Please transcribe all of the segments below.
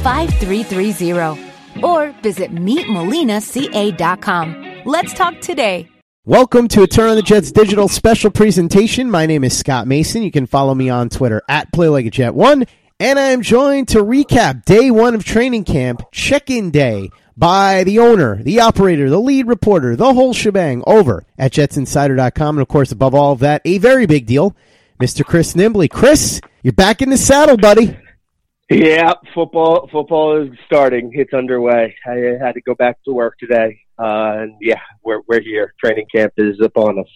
5330 or visit meetmolinaca.com. Let's talk today. Welcome to a Turn on the Jets digital special presentation. My name is Scott Mason. You can follow me on Twitter at PlayLikeAJet1. And I am joined to recap day one of training camp, check-in day, by the owner, the operator, the lead reporter, the whole shebang over at jetsinsider.com. And of course, above all of that, a very big deal, Mr. Chris Nimbley. Chris, you're back in the saddle, buddy. Yeah, football football is starting. It's underway. I had to go back to work today. Uh, and yeah, we're we're here. Training camp is upon us.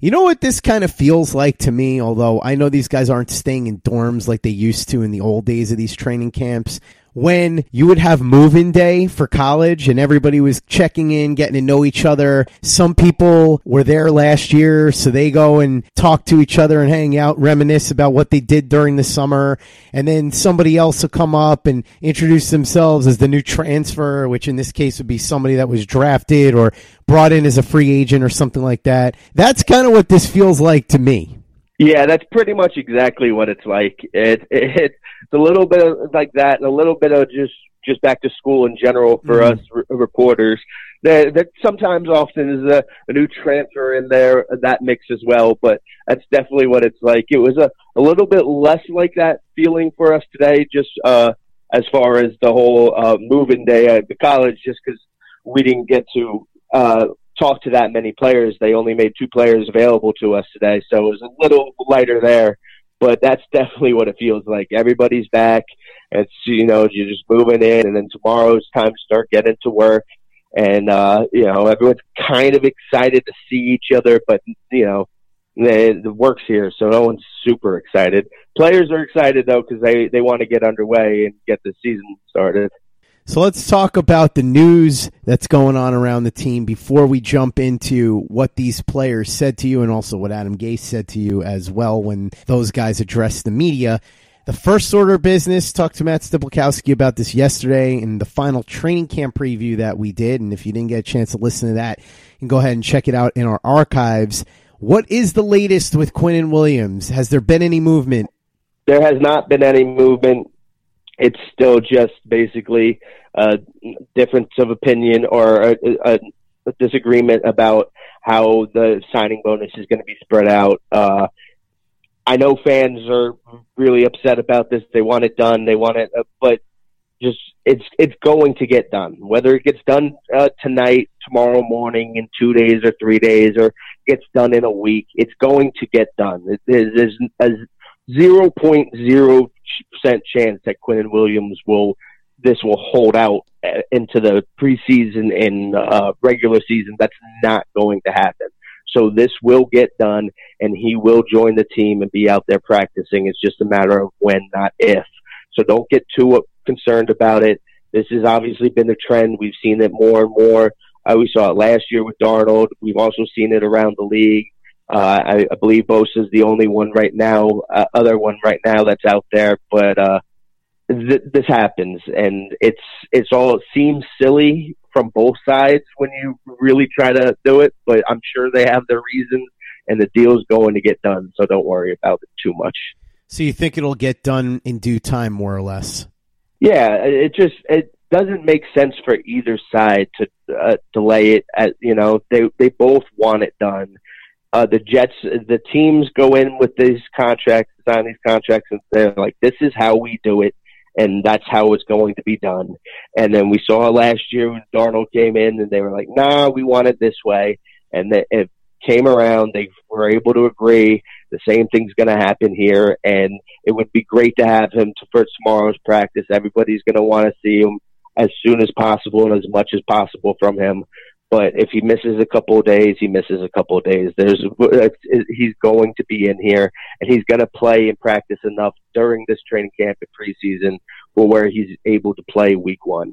You know what this kind of feels like to me, although I know these guys aren't staying in dorms like they used to in the old days of these training camps when you would have move-in day for college and everybody was checking in, getting to know each other. Some people were there last year, so they go and talk to each other and hang out, reminisce about what they did during the summer. And then somebody else will come up and introduce themselves as the new transfer, which in this case would be somebody that was drafted or brought in as a free agent or something like that. That's kind of what this feels like to me. Yeah, that's pretty much exactly what it's like. It, it it's a little bit of like that, and a little bit of just just back to school in general for mm-hmm. us r- reporters. That, that sometimes often is a, a new transfer in there that mix as well, but that's definitely what it's like. It was a, a little bit less like that feeling for us today, just uh, as far as the whole uh, moving day at the college, just because we didn't get to uh, talk to that many players. They only made two players available to us today, so it was a little lighter there. But that's definitely what it feels like. Everybody's back. It's you know you're just moving in, and then tomorrow's time to start getting to work. And uh, you know everyone's kind of excited to see each other, but you know the, the work's here, so no one's super excited. Players are excited though because they they want to get underway and get the season started. So let's talk about the news that's going on around the team before we jump into what these players said to you and also what Adam Gase said to you as well when those guys addressed the media. The first order of business, talked to Matt Stypulkoski about this yesterday in the final training camp preview that we did. And if you didn't get a chance to listen to that, you can go ahead and check it out in our archives. What is the latest with Quinnen Williams? Has there been any movement? There has not been any movement it's still just basically a difference of opinion or a, a, a disagreement about how the signing bonus is going to be spread out. Uh, I know fans are really upset about this. They want it done. They want it, uh, but just it's it's going to get done. Whether it gets done uh, tonight, tomorrow morning, in two days or three days, or gets done in a week, it's going to get done. It, there's, there's zero point zero percent chance that Quinnen Williams will this will hold out uh, into the preseason and uh, regular season. That's not going to happen. So this will get done, and he will join the team and be out there practicing. It's just a matter of when, not if. So don't get too concerned about it. This has obviously been the trend. We've seen it more and more. Uh, we saw it last year with Darnold. We've also seen it around the league. Uh, I, I believe Bosa is the only one right now, uh, other one right now that's out there. But uh, th- this happens, and it's it's all it seems silly from both sides when you really try to do it, but I'm sure they have their reasons, and the deal's going to get done. So don't worry about it too much. So you think it'll get done in due time, more or less? Yeah, it just it doesn't make sense for either side to uh, delay it. At you know, they they both want it done. Uh, the Jets, the teams go in with these contracts, sign these contracts, and they're like, "This is how we do it." and that's how it's going to be done. And then we saw last year when Darnold came in, and they were like, "Nah, we want it this way," and it came around. They were able to agree. The same thing's going to happen here, and it would be great to have him for tomorrow's practice. Everybody's going to want to see him as soon as possible and as much as possible from him. But if he misses a couple of days, he misses a couple of days. There's he's going to be in here, and he's going to play and practice enough during this training camp and preseason, where he's able to play week one.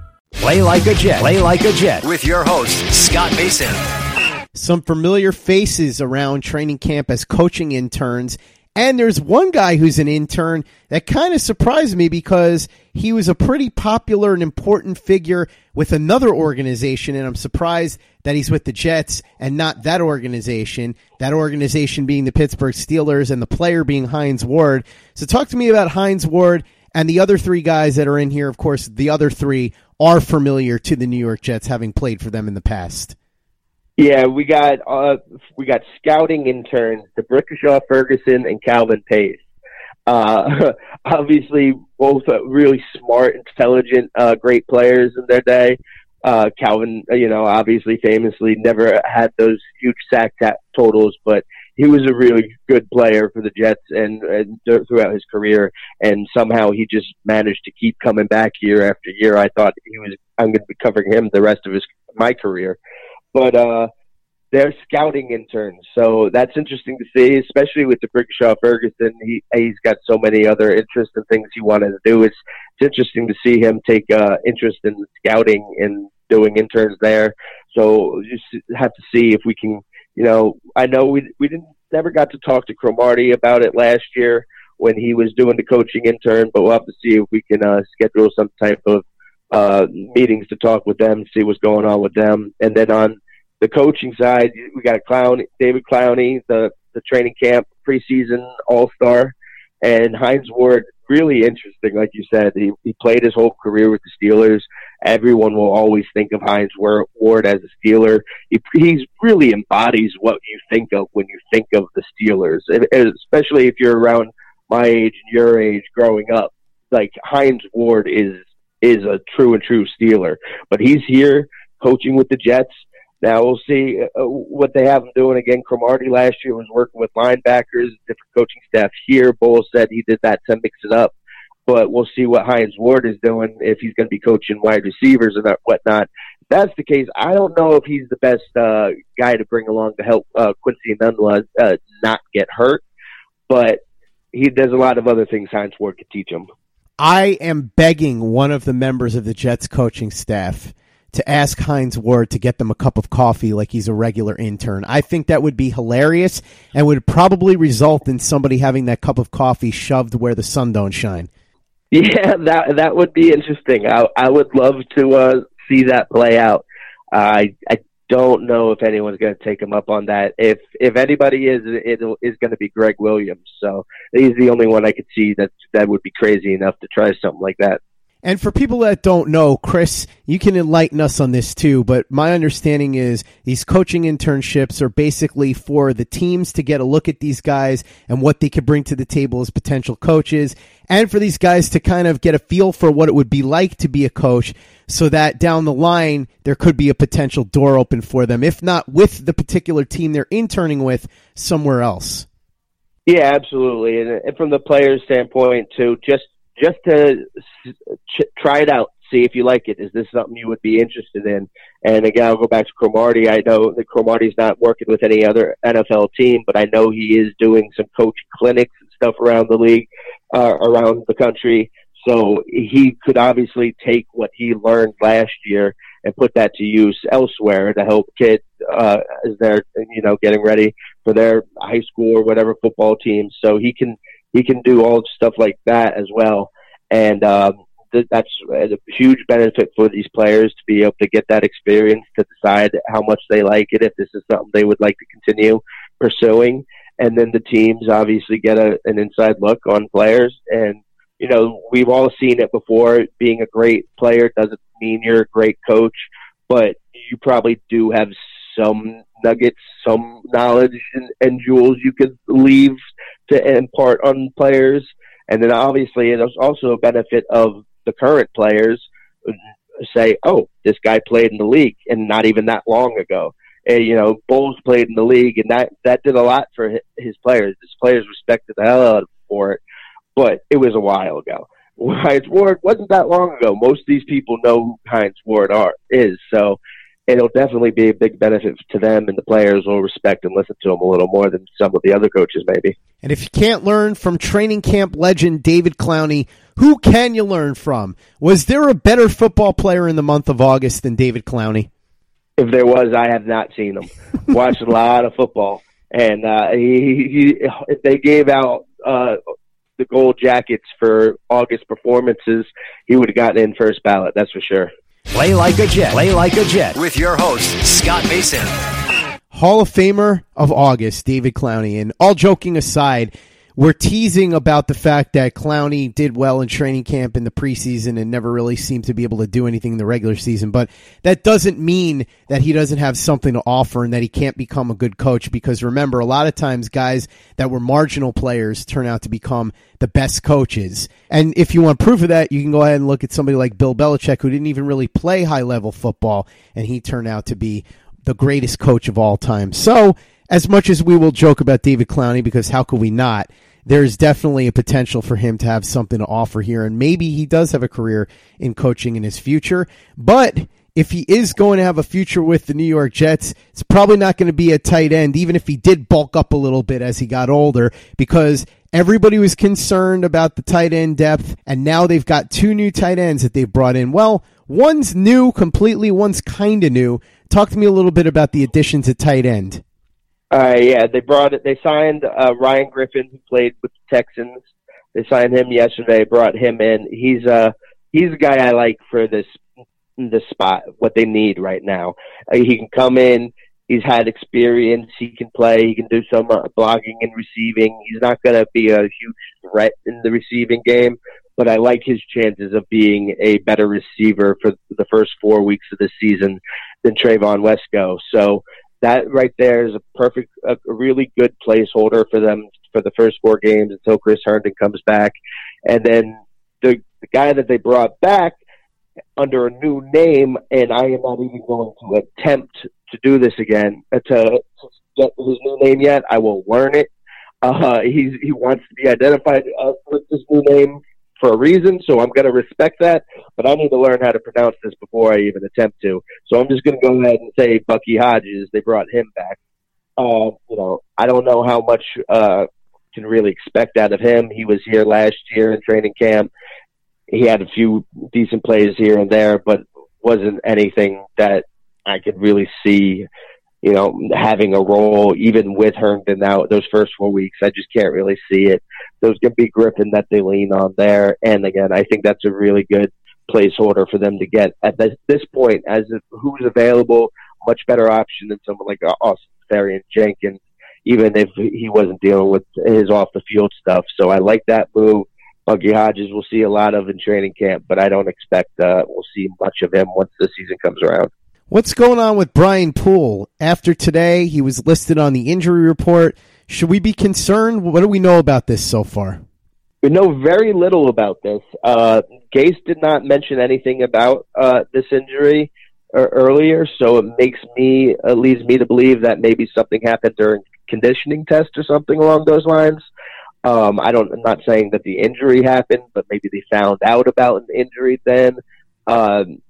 Play like a Jet. Play like a Jet with your host, Scott Mason. Some familiar faces around training camp as coaching interns. And there's one guy who's an intern that kind of surprised me because he was a pretty popular and important figure with another organization. And I'm surprised that he's with the Jets and not that organization. That organization being the Pittsburgh Steelers and the player being Hines Ward. So talk to me about Hines Ward and the other three guys that are in here. Of course, the other three are familiar to the New York Jets, having played for them in the past. Yeah, we got uh, we got scouting interns, D'Brickashaw Ferguson and Calvin Pace. Uh, obviously, both really smart, intelligent, uh, great players in their day. Uh, Calvin, you know, obviously famously never had those huge sack totals, but he was a really good player for the Jets and, and throughout his career. And somehow he just managed to keep coming back year after year. I thought he was I'm going to be covering him the rest of his my career, but uh, they're scouting interns, so that's interesting to see, especially with D'Brickashaw Ferguson. He he's got so many other interests and things he wanted to do. It's it's interesting to see him take uh, interest in scouting and doing interns there. So just have to see if we can you know, I know we we didn't never got to talk to Cromartie about it last year when he was doing the coaching intern, but we'll have to see if we can uh, schedule some type of uh, meetings to talk with them, see what's going on with them, and then on the coaching side, we got a clown, David Clowney, the the training camp preseason All Star, and Hines Ward really interesting. Like you said, he, he played his whole career with the Steelers. Everyone will always think of Hines Ward as a Steeler. He he's really embodies what you think of when you think of the Steelers, especially if you're around my age and your age growing up. Like Hines Ward is is a true and true Steeler, but he's here coaching with the Jets. Now we'll see uh, what they have him doing again. Cromartie last year was working with linebackers, different coaching staff here. Bowles said he did that to mix it up, but we'll see what Hines Ward is doing if he's going to be coaching wide receivers and whatnot. If that's the case. I don't know if he's the best uh, guy to bring along to help uh, Quincy Enunwa uh, not get hurt, but he does a lot of other things Hines Ward could teach him. I am begging one of the members of the Jets coaching staff to ask Hines Ward to get them a cup of coffee like he's a regular intern. I think that would be hilarious and would probably result in somebody having that cup of coffee shoved where the sun don't shine. Yeah, that that would be interesting. I I would love to uh, see that play out. I I don't know if anyone's going to take him up on that. If if anybody is, it is going to be Gregg Williams. So he's the only one I could see that that would be crazy enough to try something like that. And for people that don't know, Chris, you can enlighten us on this too, but my understanding is these coaching internships are basically for the teams to get a look at these guys and what they could bring to the table as potential coaches, and for these guys to kind of get a feel for what it would be like to be a coach so that down the line there could be a potential door open for them, if not with the particular team they're interning with, somewhere else. Yeah, absolutely. And from the player's standpoint, too, just just to ch- try it out, see if you like it. Is this something you would be interested in? And again, I'll go back to Cromartie. I know that Cromartie's not working with any other NFL team, but I know he is doing some coach clinics and stuff around the league, uh, around the country. So he could obviously take what he learned last year and put that to use elsewhere to help kids uh, as they're you know getting ready for their high school or whatever football team. So he can he can do all of stuff like that as well, and um, th- that's a huge benefit for these players to be able to get that experience to decide how much they like it, if this is something they would like to continue pursuing, and then the teams obviously get a, an inside look on players. And you know, we've all seen it before. Being a great player doesn't mean you're a great coach, but you probably do have some nuggets, some knowledge and, and jewels you could leave to impart on players. And then obviously, it's also a benefit of the current players uh, say, oh, this guy played in the league and not even that long ago. And, you know, Bowles played in the league, and that that did a lot for his players. His players respected the hell out of him for it but it was a while ago. Hines Ward wasn't that long ago. Most of these people know who Hines Ward are is, so it'll definitely be a big benefit to them, and the players will respect and listen to him a little more than some of the other coaches, maybe. And if you can't learn from training camp legend David Clowney, who can you learn from? Was there a better football player in the month of August than David Clowney? If there was, I have not seen him. Watched a lot of football, and uh, he, he, if they gave out uh, the gold jackets for August performances, he would have gotten in first ballot. That's for sure. Play like a Jet. Play like a Jet with your host Scott Mason. Hall of Famer of August, David Clowney. And all joking aside, we're teasing about the fact that Clowney did well in training camp in the preseason and never really seemed to be able to do anything in the regular season. But that doesn't mean that he doesn't have something to offer and that he can't become a good coach. Because remember, a lot of times guys that were marginal players turn out to become the best coaches. And if you want proof of that, you can go ahead and look at somebody like Bill Belichick, who didn't even really play high level football, and he turned out to be the greatest coach of all time. So, as much as we will joke about David Clowney, because how could we not? There's definitely a potential for him to have something to offer here, and maybe he does have a career in coaching in his future. But if he is going to have a future with the New York Jets, it's probably not going to be a tight end, even if he did bulk up a little bit as he got older, because everybody was concerned about the tight end depth, and now they've got two new tight ends that they've brought in. Well, one's new completely, one's kind of new. Talk to me a little bit about the additions at tight end. Uh, yeah, they brought it. They signed uh, Ryan Griffin, who played with the Texans. They signed him yesterday. Brought him in. He's uh he's a guy I like for this this spot. What they need right now. Uh, he can come in. He's had experience. He can play. He can do some uh, blocking and receiving. He's not going to be a huge threat in the receiving game, but I like his chances of being a better receiver for the first four weeks of the season than Trevon Wesco. So that right there is a perfect, a really good placeholder for them for the first four games until Chris Herndon comes back. And then the, the guy that they brought back under a new name, and I am not even going to attempt to do this again, uh, to, get his new name yet. I will learn it. Uh, he's, he wants to be identified uh, with this new name for a reason, so I'm going to respect that. But I need to learn how to pronounce this before I even attempt to. So I'm just going to go ahead and say Bucky Hodges. They brought him back. Uh, you know, I don't know how much uh, can really expect out of him. He was here last year in training camp. He had a few decent plays here and there, but wasn't anything that I could really see you know, having a role even with Herndon out those first four weeks. I just can't really see it. There's going to be Griffin that they lean on there. And again, I think that's a really good placeholder for them to get at this, this point as who's available, much better option than someone like uh, Austin Seferian Jenkins, even if he wasn't dealing with his off the field stuff. So I like that move. Bucky Hodges we'll see a lot of in training camp, but I don't expect uh, we'll see much of him once the season comes around. What's going on with Brian Poole? After today, he was listed on the injury report. Should we be concerned? What do we know about this so far? We know very little about this. Uh, Gase did not mention anything about uh, this injury uh, earlier, so it makes me, uh, leads me to believe that maybe something happened during conditioning test or something along those lines. Um, I don't. I'm not saying that the injury happened, but maybe they found out about an injury then. Um,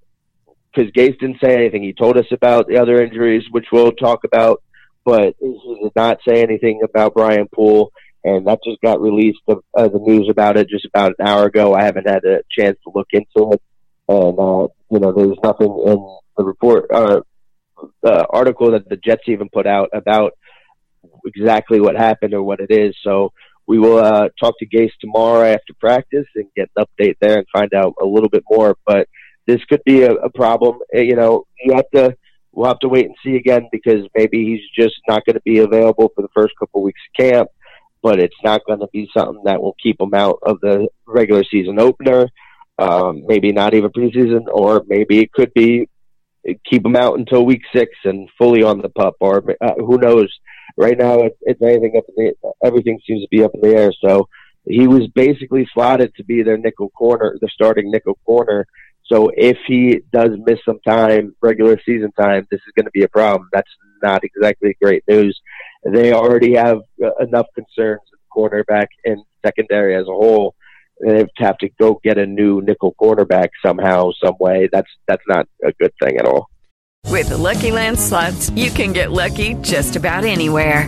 because Gase didn't say anything. He told us about the other injuries, which we'll talk about, but he did not say anything about Brian Poole. And that just got released. The, uh, the news about it just about an hour ago. I haven't had a chance to look into it, and uh, you know, there's nothing in the report, uh, the article that the Jets even put out about exactly what happened or what it is. So we will uh, talk to Gase tomorrow after practice and get an update there and find out a little bit more. But this could be a, a problem. Uh, you know, you have to. We'll have to wait and see again because maybe he's just not going to be available for the first couple of weeks of camp. But it's not going to be something that will keep him out of the regular season opener. Um, maybe not even preseason, or maybe it could be keep him out until week six and fully on the pup, or uh, who knows? Right now, it's, it's anything up in the, everything seems to be up in the air. So he was basically slotted to be their nickel corner, the starting nickel corner. So if he does miss some time, regular season time, this is going to be a problem. That's not exactly great news. They already have uh, enough concerns in cornerback and secondary as a whole. They have to go get a new nickel cornerback somehow, some way. That's that's not a good thing at all. With the Lucky Land slots, you can get lucky just about anywhere.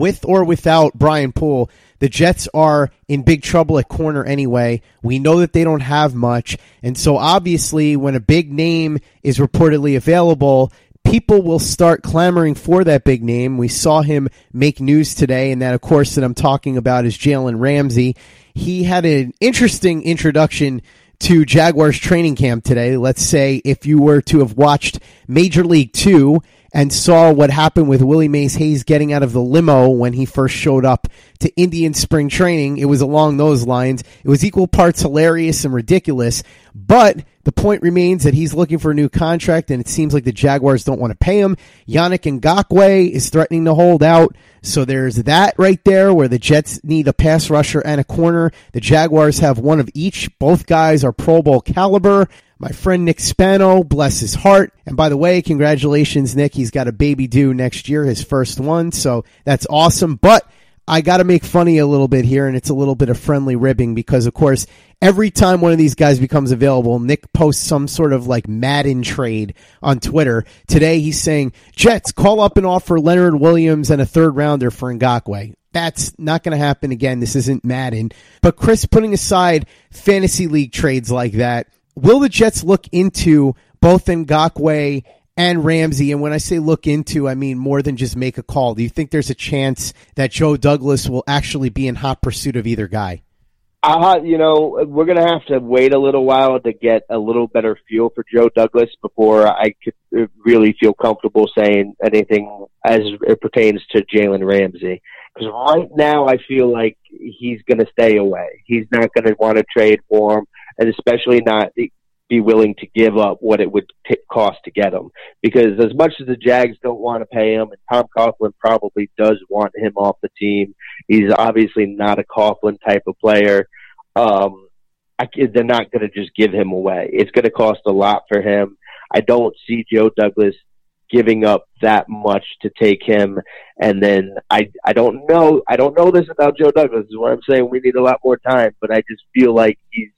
With or without Brian Poole, the Jets are in big trouble at corner anyway. We know that they don't have much. And so obviously, when a big name is reportedly available, people will start clamoring for that big name. We saw him make news today, and that, of course, that I'm talking about is Jalen Ramsey. He had an interesting introduction to Jaguars training camp today. Let's say if you were to have watched Major League Two and saw what happened with Willie Mays Hayes getting out of the limo when he first showed up to Indian spring training. It was along those lines. It was equal parts hilarious and ridiculous, but the point remains that he's looking for a new contract, and it seems like the Jaguars don't want to pay him. Yannick Ngakoue is threatening to hold out. So there's that right there where the Jets need a pass rusher and a corner. The Jaguars have one of each. Both guys are Pro Bowl caliber. My friend Nick Spano, bless his heart. And by the way, congratulations, Nick. He's got a baby due next year, his first one. So that's awesome. But I got to make funny a little bit here, and it's a little bit of friendly ribbing because, of course, every time one of these guys becomes available, Nick posts some sort of like Madden trade on Twitter. Today, he's saying, Jets, call up and offer Leonard Williams and a third rounder for Ngakoue. That's not going to happen again. This isn't Madden. But Chris, putting aside fantasy league trades like that, will the Jets look into both Ngakoue and Ramsey. And when I say look into, I mean more than just make a call. Do you think there's a chance that Joe Douglas will actually be in hot pursuit of either guy? Uh, you know, we're going to have to wait a little while to get a little better feel for Joe Douglas before I could really feel comfortable saying anything as it pertains to Jalen Ramsey. Because right now, I feel like he's going to stay away. He's not going to want to trade for him, and especially not be willing to give up what it would t- cost to get him. Because as much as the Jags don't want to pay him, and Tom Coughlin probably does want him off the team, he's obviously not a Coughlin type of player. Um, I, they're not going to just give him away. It's going to cost a lot for him. I don't see Joe Douglas giving up that much to take him. And then I I don't know I don't know this about Joe Douglas. This is what I'm saying. We need a lot more time, but I just feel like he's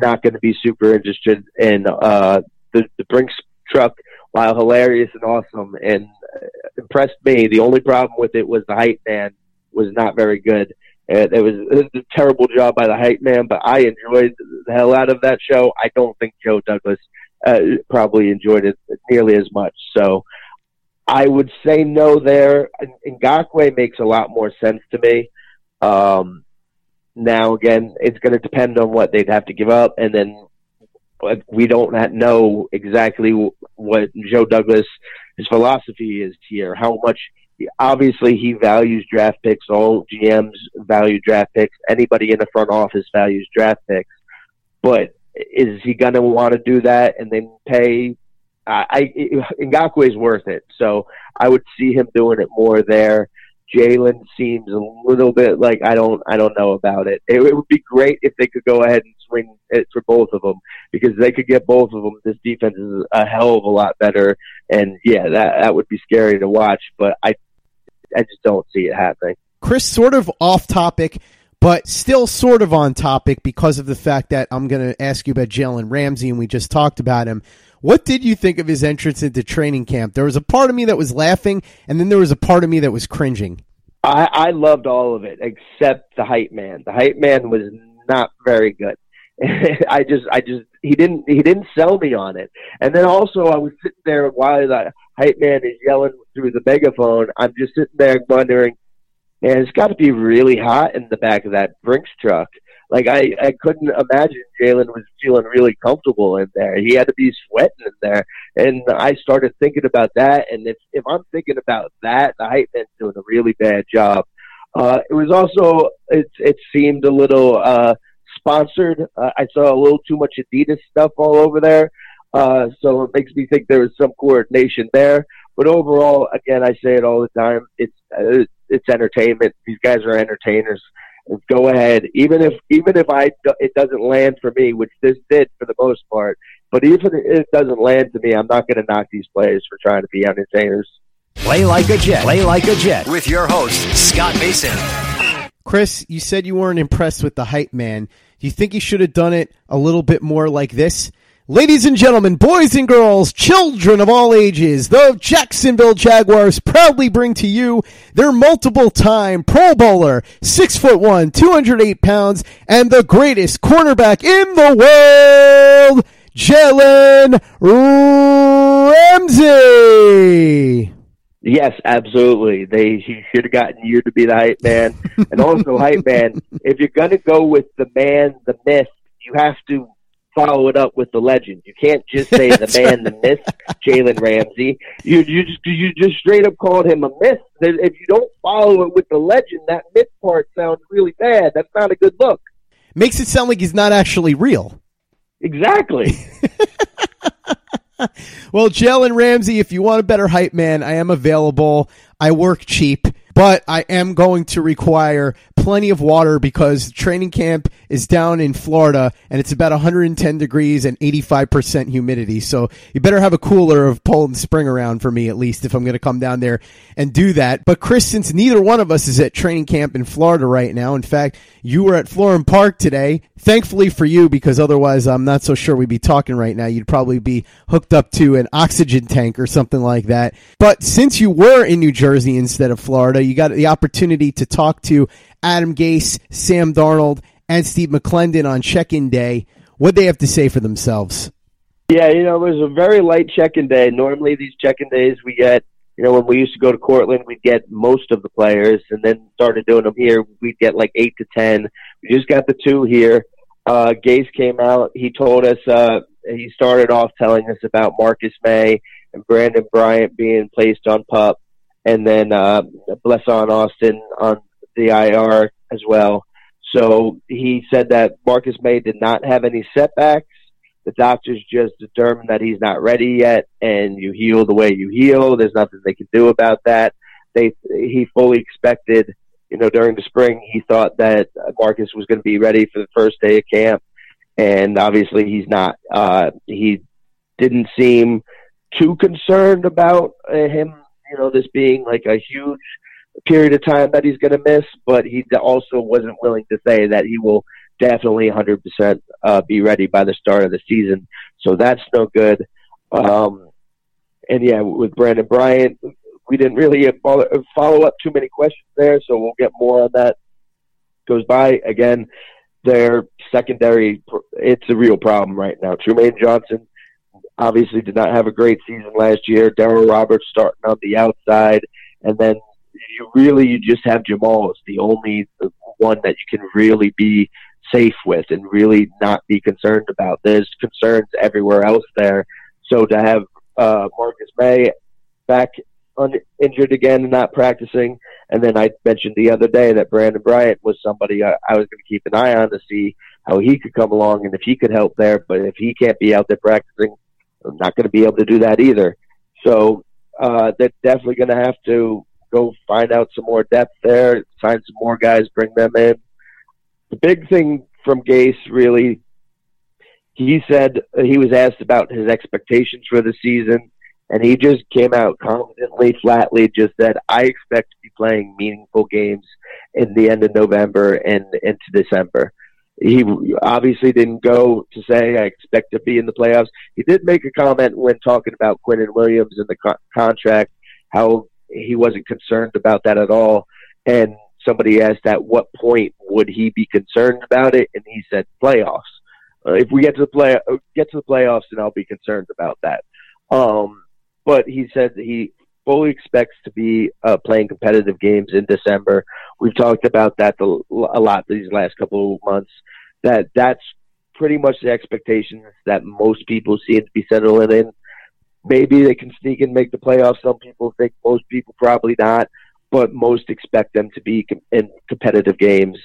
not going to be super interested in uh, the the Brinks truck. While hilarious and awesome and uh, impressed me, the only problem with it was the hype man was not very good. It was, it was a terrible job by the hype man, but I enjoyed the hell out of that show. I don't think Joe Douglas uh, probably enjoyed it nearly as much. So I would say no there. Ngakoue makes a lot more sense to me. Um, now, again, it's going to depend on what they'd have to give up, and then we don't know exactly what Joe Douglas his philosophy is here, how much obviously he values draft picks. All GMs value draft picks. Anybody in the front office values draft picks. But is he going to want to do that and then pay? Uh, I Ngakoue is worth it, so I would see him doing it more there. Jalen seems a little bit like I don't I don't know about it. it. It would be great if they could go ahead and swing it for both of them because they could get both of them. This defense is a hell of a lot better, and yeah, that that would be scary to watch. But I I just don't see it happening. Chris, sort of off topic, but still sort of on topic because of the fact that I'm going to ask you about Jalen Ramsey, and we just talked about him. What did you think of his entrance into training camp? There was a part of me that was laughing, and then there was a part of me that was cringing. I, I loved all of it except the hype man. The hype man was not very good. I just, I just, he didn't, he didn't sell me on it. And then also, I was sitting there while the hype man is yelling through the megaphone. I'm just sitting there wondering, man, it's got to be really hot in the back of that Brinks truck. Like I, I couldn't imagine Jalen was feeling really comfortable in there. He had to be sweating in there, and I started thinking about that. And if if I'm thinking about that, the hype man's doing a really bad job. Uh, it was also it it seemed a little uh, sponsored. Uh, I saw a little too much Adidas stuff all over there, uh, so it makes me think there was some coordination there. But overall, again, I say it all the time. It's uh, it's entertainment. These guys are entertainers go ahead. Even if even if I it doesn't land for me, which this did for the most part, but even if it doesn't land to me, I'm not going to knock these players for trying to be entertainers. Play like a Jet. Play like a Jet with your host Scott Mason. Chris, you said you weren't impressed with the hype man. Do you think he should have done it a little bit more like this? Ladies and gentlemen, boys and girls, children of all ages, the Jacksonville Jaguars proudly bring to you their multiple time Pro Bowler, six foot one, 208 pounds, and the greatest cornerback in the world, Jalen Ramsey. Yes, absolutely. They he should have gotten you to be the hype man. and also hype man, if you're gonna go with the man, the myth, you have to follow it up with the legend. You can't just say the man, the myth, Jalen Ramsey. You you just you just straight up called him a myth. If you don't follow it with the legend, that myth part sounds really bad. That's not a good look. Makes it sound like he's not actually real. Exactly. well, Jalen Ramsey, if you want a better hype man, I am available. I work cheap but I am going to require plenty of water because training camp is down in Florida and it's about 110 degrees and 85% humidity. So you better have a cooler of Poland Spring around for me at least if I'm going to come down there and do that. But Chris, since neither one of us is at training camp in Florida right now, in fact, you were at Florham Park today. Thankfully for you, because otherwise I'm not so sure we'd be talking right now. You'd probably be hooked up to an oxygen tank or something like that. But since you were in New Jersey instead of Florida, you got the opportunity to talk to Adam Gase, Sam Darnold, and Steve McLendon on check-in day. What they have to say for themselves? Yeah, you know, it was a very light check-in day. Normally, these check-in days we get, you know, when we used to go to Cortland, we'd get most of the players, and then started doing them here, we'd get like eight to ten. We just got the two here. Uh, Gase came out. He told us. Uh, he started off telling us about Marcus Maye and Brandon Bryant being placed on pup, and then uh, Blessuan Austin on the IR as well. So he said that Marcus Maye did not have any setbacks. The doctors just determined that he's not ready yet, and you heal the way you heal. There's nothing they can do about that. They he fully expected, you know, during the spring, he thought that Marcus was going to be ready for the first day of camp, and obviously he's not. Uh, he didn't seem too concerned about uh, him, you know, this being like a huge period of time that he's going to miss, but he also wasn't willing to say that he will definitely 100% uh, be ready by the start of the season. So that's no good. Um, and yeah, with Brandon Bryant, we didn't really follow, follow up too many questions there, so we'll get more on that. Goes by again. Their secondary, it's a real problem right now. Trumaine Johnson obviously did not have a great season last year. Darryl Roberts starting on the outside, and then you really you just have Jamal as the only one that you can really be safe with and really not be concerned about. There's concerns everywhere else there. So to have uh, Marcus Maye back un- injured again and not practicing. And then I mentioned the other day that Brandon Bryant was somebody I, I was going to keep an eye on to see how he could come along and if he could help there. But if he can't be out there practicing, I'm not going to be able to do that either. So uh, they're definitely going to have to go find out some more depth there, find some more guys, bring them in. The big thing from Gase really, he said he was asked about his expectations for the season, and he just came out confidently, flatly, just said, "I expect to be playing meaningful games in the end of November and into December." He obviously didn't go to say, "I expect to be in the playoffs." He did make a comment when talking about Quinnen Williams and the co- contract, how he wasn't concerned about that at all, and somebody asked at what point would he be concerned about it, and he said playoffs. Uh, if we get to the play, uh, get to the playoffs, then I'll be concerned about that. Um, but he said that he fully expects to be uh, playing competitive games in December. We've talked about that a lot these last couple of months. That that's pretty much the expectations that most people seem to be settling in. Maybe they can sneak and make the playoffs. Some people think most people probably not but most expect them to be in competitive games,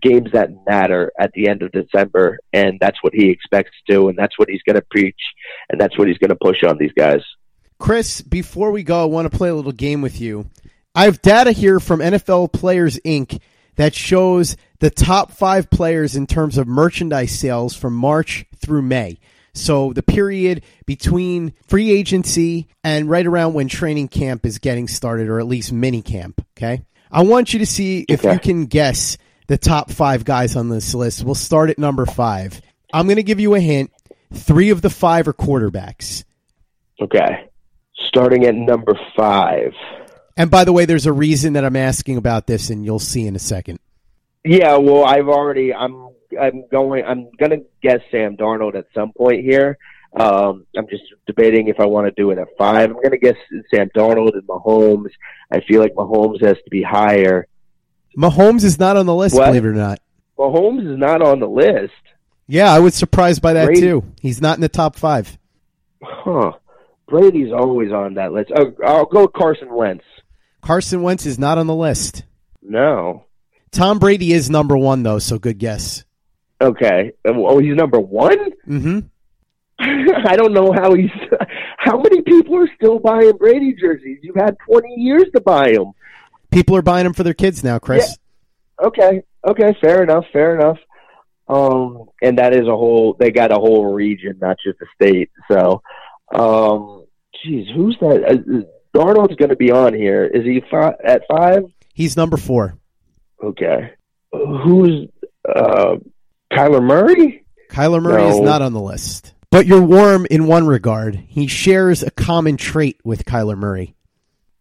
games that matter at the end of December, and that's what he expects to and that's what he's going to preach, and that's what he's going to push on these guys. Chris, before we go, I want to play a little game with you. I have data here from NFL Players Inc. that shows the top five players in terms of merchandise sales from March through May. So the period between free agency and right around when training camp is getting started, or at least mini camp. Okay. I want you to see if okay. you can guess the top five guys on this list. We'll start at number five. I'm going to give you a hint. Three of the five are quarterbacks. Okay. Starting at number five. And by the way, there's a reason that I'm asking about this, and you'll see in a second. Yeah, well, I've already I'm I'm going. I'm going to guess Sam Darnold at some point here. Um, I'm just debating if I want to do it at five. I'm going to guess Sam Darnold and Mahomes. I feel like Mahomes has to be higher. Mahomes is not on the list, what? believe it or not. Mahomes is not on the list. Yeah, I was surprised by that Brady. too. He's not in the top five. Huh. Brady's always on that list. Oh, I'll go with Carson Wentz. Carson Wentz is not on the list. No. Tom Brady is number one though, so good guess. Okay. Oh, he's number one. Mm-hmm. I don't know how he's. How many people are still buying Brady jerseys? You've had twenty years to buy them. People are buying them for their kids now, Chris. Yeah. Okay. Okay. Fair enough. Fair enough. Um, and that is a whole. They got a whole region, not just a state. So, um, geez, who's that? Uh, Darnold's going to be on here. Is he fi- at five? He's number four. Okay. Who's uh, Kyler Murray? Kyler Murray no. is not on the list. But you're warm in one regard. He shares a common trait with Kyler Murray.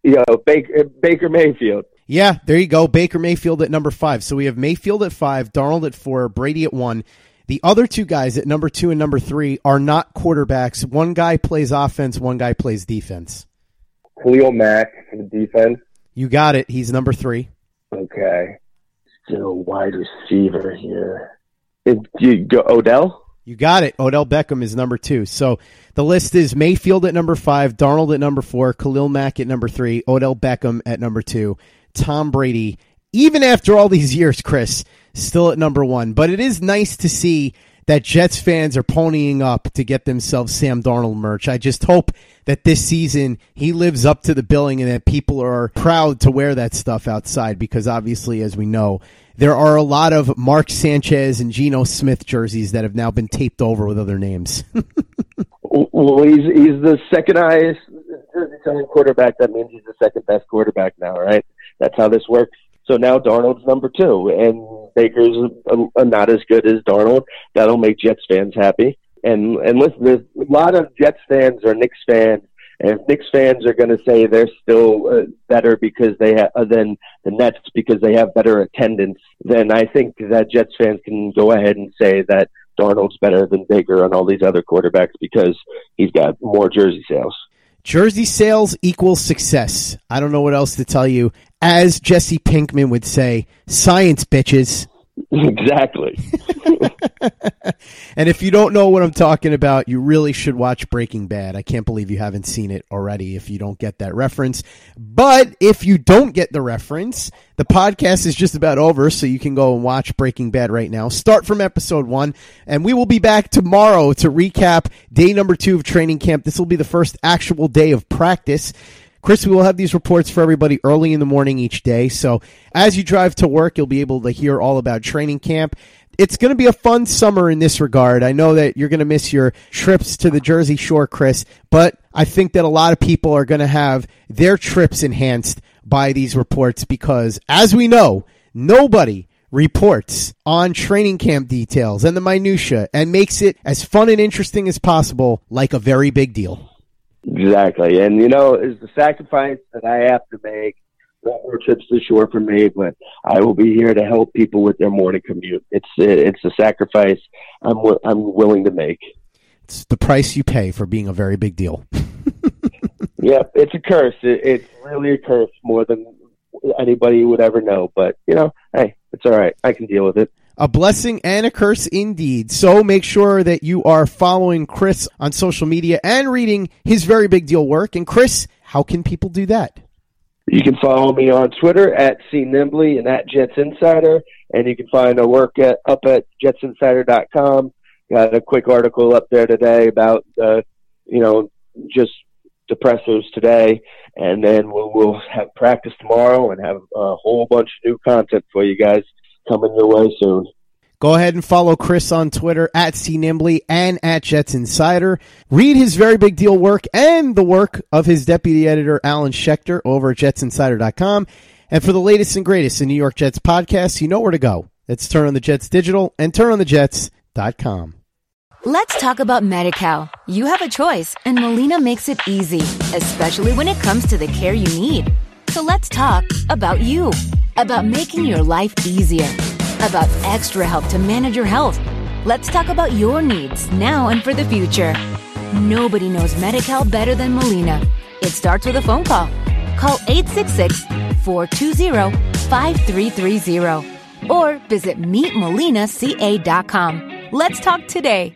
Yeah, Baker, Baker Mayfield. Yeah, there you go. Baker Mayfield at number five. So we have Mayfield at five, Darnold at four, Brady at one. The other two guys at number two and number three are not quarterbacks. One guy plays offense, one guy plays defense. Khalil Mack for the defense. You got it. He's number three. Okay. Still a wide receiver here. Do you go Odell? You got it. Odell Beckham is number two. So the list is Mayfield at number five, Darnold at number four, Khalil Mack at number three, Odell Beckham at number two, Tom Brady, even after all these years, Chris, still at number one. But it is nice to see that Jets fans are ponying up to get themselves Sam Darnold merch. I just hope that this season he lives up to the billing and that people are proud to wear that stuff outside because obviously, as we know, there are a lot of Mark Sanchez and Geno Smith jerseys that have now been taped over with other names. well, he's he's the second highest selling quarterback. That means he's the second best quarterback now, right? That's how this works. So now Darnold's number two, and Baker's a, a not as good as Darnold. That'll make Jets fans happy. And and listen, there's a lot of Jets fans or Knicks fans and Knicks fans are going to say they're still uh, better because they have uh, than the Nets because they have better attendance, then I think that Jets fans can go ahead and say that Darnold's better than Baker and all these other quarterbacks because he's got more jersey sales. Jersey sales equals success. I don't know what else to tell you. As Jesse Pinkman would say, science bitches. Exactly. and if you don't know what I'm talking about, you really should watch Breaking Bad. I can't believe you haven't seen it already if you don't get that reference. But if you don't get the reference, the podcast is just about over, so you can go and watch Breaking Bad right now. Start from episode one, and we will be back tomorrow to recap day number two of training camp. This will be the first actual day of practice. Chris, we will have these reports for everybody early in the morning each day. So as you drive to work, you'll be able to hear all about training camp. It's going to be a fun summer in this regard. I know that you're going to miss your trips to the Jersey Shore, Chris, but I think that a lot of people are going to have their trips enhanced by these reports because, as we know, nobody reports on training camp details and the minutia and makes it as fun and interesting as possible like a very big deal. Exactly, and you know, is the sacrifice that I have to make. No more trips to shore for me, but I will be here to help people with their morning commute. It's it's a sacrifice I'm I'm willing to make. It's the price you pay for being a very big deal. yeah, it's a curse. It, it's really a curse more than anybody would ever know. But you know, hey, it's all right. I can deal with it a blessing and a curse indeed. So make sure that you are following Chris on social media and reading his very big deal work. And Chris, how can people do that? You can follow me on Twitter at C Nimbley and at Jets Insider, and you can find our work at up at jetsinsider.com. Got a quick article up there today about uh, you know just depressors today, and then we'll, we'll have practice tomorrow and have a whole bunch of new content for you guys coming your way soon. Go ahead and follow Chris on Twitter at CNimbley and at Jets Insider. Read his very big deal work and the work of his deputy editor, Alan Schechter, over at jetsinsider.com. And for the latest and greatest in New York Jets podcasts, you know where to go. It's Turn on the Jets Digital and turnonthejets.com. Let's talk about MediCal. You have a choice, and Molina makes it easy, especially when it comes to the care you need. So let's talk about you about making your life easier, about extra help to manage your health. Let's talk about your needs now and for the future. Nobody knows Medi-Cal better than Molina. It starts with a phone call. Call 866-420-5330 or visit meetmolinaca.com. Let's talk today.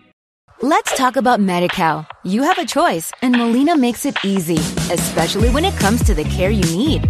Let's talk about Medi-Cal. You have a choice and Molina makes it easy, especially when it comes to the care you need.